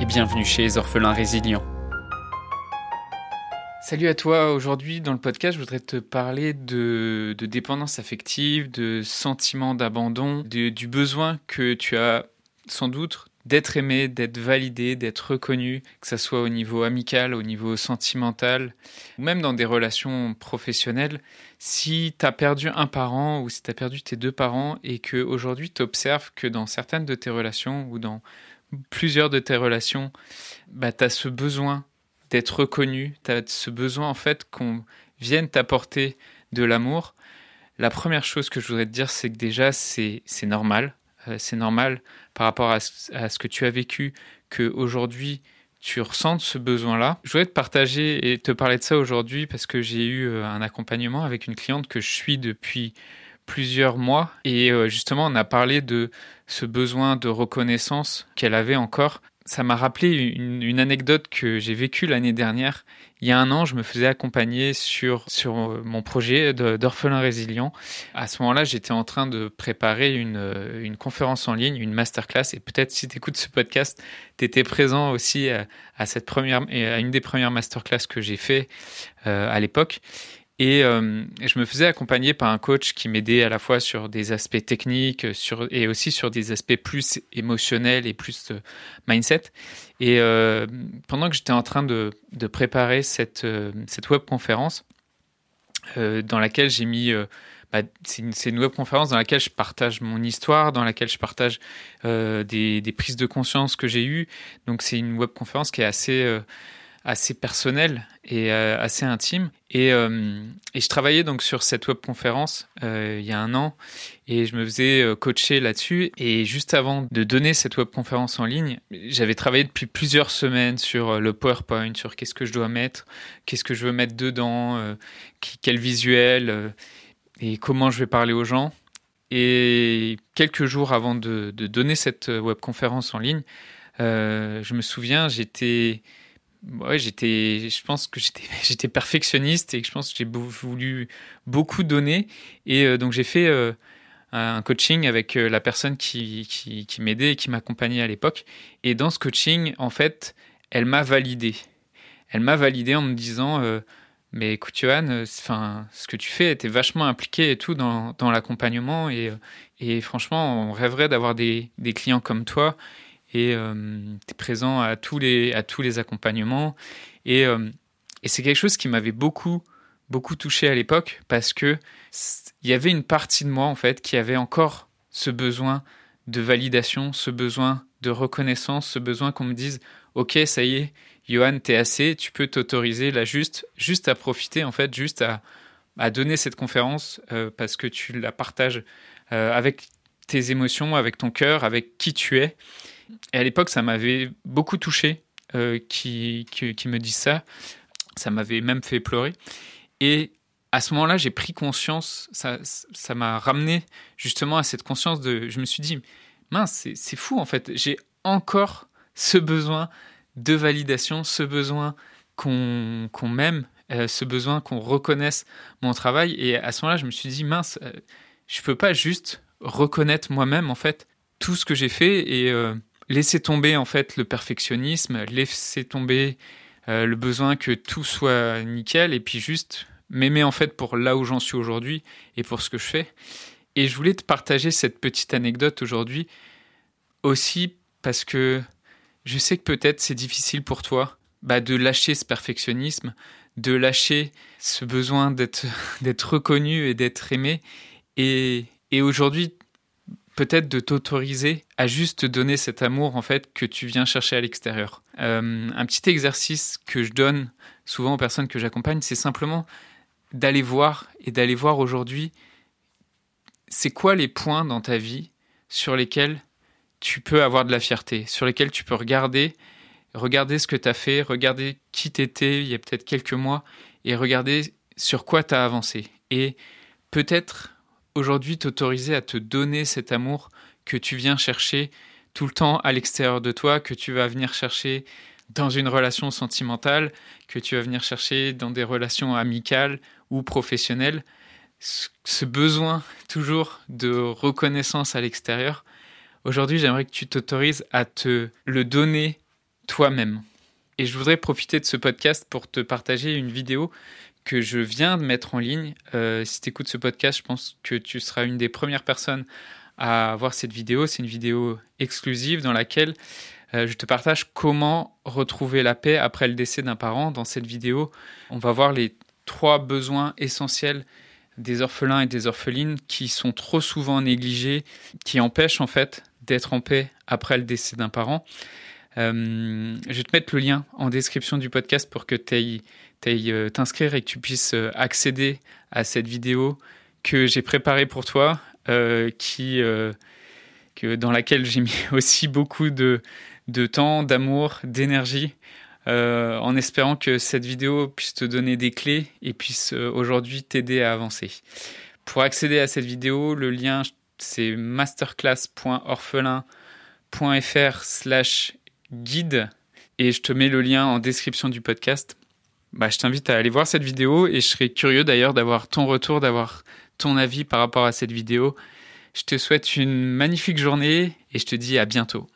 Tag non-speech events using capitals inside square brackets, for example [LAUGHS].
et bienvenue chez les orphelins résilients. Salut à toi, aujourd'hui dans le podcast je voudrais te parler de, dépendance affective, de sentiment d'abandon, du besoin que tu as sans doute d'être aimé, d'être validé, d'être reconnu, que ce soit au niveau amical, au niveau sentimental, ou même dans des relations professionnelles. Si tu as perdu un parent ou si tu as perdu tes deux parents et qu'aujourd'hui tu observes que dans certaines de tes relations ou dans plusieurs de tes relations, bah, tu as ce besoin d'être reconnu, tu as ce besoin en fait qu'on vienne t'apporter de l'amour. La première chose que je voudrais te dire, c'est que déjà, c'est normal. Euh, c'est normal par rapport à ce, que tu as vécu, qu'aujourd'hui, tu ressentes ce besoin-là. Je voudrais te partager et te parler de ça aujourd'hui parce que j'ai eu euh, un accompagnement avec une cliente que je suis depuis plusieurs mois et euh, justement on a parlé de ce besoin de reconnaissance qu'elle avait encore. Ça m'a rappelé une, anecdote que j'ai vécue l'année dernière. Il y a un an, je me faisais accompagner sur, sur euh, mon projet d'orphelin résilient. À ce moment-là, j'étais en train de préparer une, euh, une conférence en ligne, une masterclass. Et peut-être si tu écoutes ce podcast, tu étais présent aussi à, cette première, à une des premières masterclass que j'ai fait à l'époque. Et euh, je me faisais accompagner par un coach qui m'aidait à la fois sur des aspects techniques sur, et aussi sur des aspects plus émotionnels et plus euh, mindset. Et euh, pendant que j'étais en train de, de préparer cette, cette web conférence, dans laquelle j'ai mis bah, c'est une, une, web conférence dans laquelle je partage mon histoire, dans laquelle je partage euh, des, des, prises de conscience que j'ai eues. Donc c'est une web conférence qui est assez euh, assez personnel et euh, assez intime. Et, euh, et, je travaillais donc sur cette webconférence euh, il y a un an et je me faisais coacher là-dessus. Et juste avant de donner cette webconférence en ligne, j'avais travaillé depuis plusieurs semaines sur le PowerPoint, sur qu'est-ce que je dois mettre, qu'est-ce que je veux mettre dedans, quel visuel et comment je vais parler aux gens. Et quelques jours avant de, de donner cette webconférence en ligne, je me souviens, j'étais ouais, j'étais, je pense que [LAUGHS] j'étais, perfectionniste et que je pense que j'ai voulu beaucoup donner. Et euh, donc j'ai fait euh, un coaching avec euh, la personne qui, m'aidait et qui m'accompagnait à l'époque. Et dans ce coaching, en fait, elle m'a validé. Elle m'a validé en me disant, mais écoute Johan, enfin, ce que tu fais, était vachement impliqué et tout dans, l'accompagnement. Et, franchement, on rêverait d'avoir des clients comme toi et euh, tu es présent à tous les, à tous les accompagnements. Et, euh, et c'est quelque chose qui m'avait beaucoup, beaucoup touché à l'époque parce que il y avait une partie de moi, en fait, qui avait encore ce besoin de validation, ce besoin de reconnaissance, ce besoin qu'on me dise Ok, ça y est, Johan, t'es assez, tu peux t'autoriser là juste, juste à profiter, en fait, juste à, à donner cette conférence euh, parce que tu la partages avec tes émotions, avec ton cœur, avec qui tu es. Et à l'époque, ça m'avait beaucoup touché euh, qui, qui, me disent ça. Ça m'avait même fait pleurer. Et à ce moment-là, j'ai pris conscience, ça, m'a ramené justement à cette conscience de. Je me suis dit, mince, c'est fou en fait. J'ai encore ce besoin de validation, ce besoin qu'on m'aime, euh, ce besoin qu'on reconnaisse mon travail. Et à ce moment-là, je me suis dit, mince, euh, je peux pas juste reconnaître moi-même en fait tout ce que j'ai fait et, laisser tomber en fait le perfectionnisme, laisser tomber euh, le besoin que tout soit nickel et puis juste m'aimer en fait pour là où j'en suis aujourd'hui et pour ce que je fais. Et je voulais te partager cette petite anecdote aujourd'hui aussi parce que je sais que peut-être c'est difficile pour toi bah, de lâcher ce perfectionnisme, de lâcher ce besoin d'être [LAUGHS] reconnu et d'être aimé. Et, et aujourd'hui, peut-être de t'autoriser à juste donner cet amour en fait que tu viens chercher à l'extérieur. Euh, un petit exercice que je donne souvent aux personnes que j'accompagne, c'est simplement d'aller voir et d'aller voir aujourd'hui c'est quoi les points dans ta vie sur lesquels tu peux avoir de la fierté, sur lesquels tu peux regarder regarder ce que tu as fait, regarder qui t'étais il y a peut-être quelques mois et regarder sur quoi tu as avancé. Et peut-être aujourd'hui t'autoriser à te donner cet amour que tu viens chercher tout le temps à l'extérieur de toi, que tu vas venir chercher dans une relation sentimentale, que tu vas venir chercher dans des relations amicales ou professionnelles. Ce besoin toujours de reconnaissance à l'extérieur, aujourd'hui j'aimerais que tu t'autorises à te le donner toi-même. Et je voudrais profiter de ce podcast pour te partager une vidéo que je viens de mettre en ligne. Euh, si tu écoutes ce podcast, je pense que tu seras une des premières personnes à voir cette vidéo. C'est une vidéo exclusive dans laquelle euh, je te partage comment retrouver la paix après le décès d'un parent. Dans cette vidéo, on va voir les trois besoins essentiels des orphelins et des orphelines qui sont trop souvent négligés, qui empêchent en fait d'être en paix après le décès d'un parent. Euh, je vais te mettre le lien en description du podcast pour que tu euh, t'inscrire et que tu puisses accéder à cette vidéo que j'ai préparée pour toi, qui, que, dans laquelle j'ai mis [LAUGHS] aussi beaucoup de, temps, d'amour, d'énergie, euh, en espérant que cette vidéo puisse te donner des clés et puisse euh, aujourd'hui t'aider à avancer. Pour accéder à cette vidéo, le lien c'est masterclass.orphelin.fr slash guide et je te mets le lien en description du podcast. Bah, je t'invite à aller voir cette vidéo et je serais curieux d'ailleurs d'avoir ton retour, d'avoir ton avis par rapport à cette vidéo. Je te souhaite une magnifique journée et je te dis à bientôt.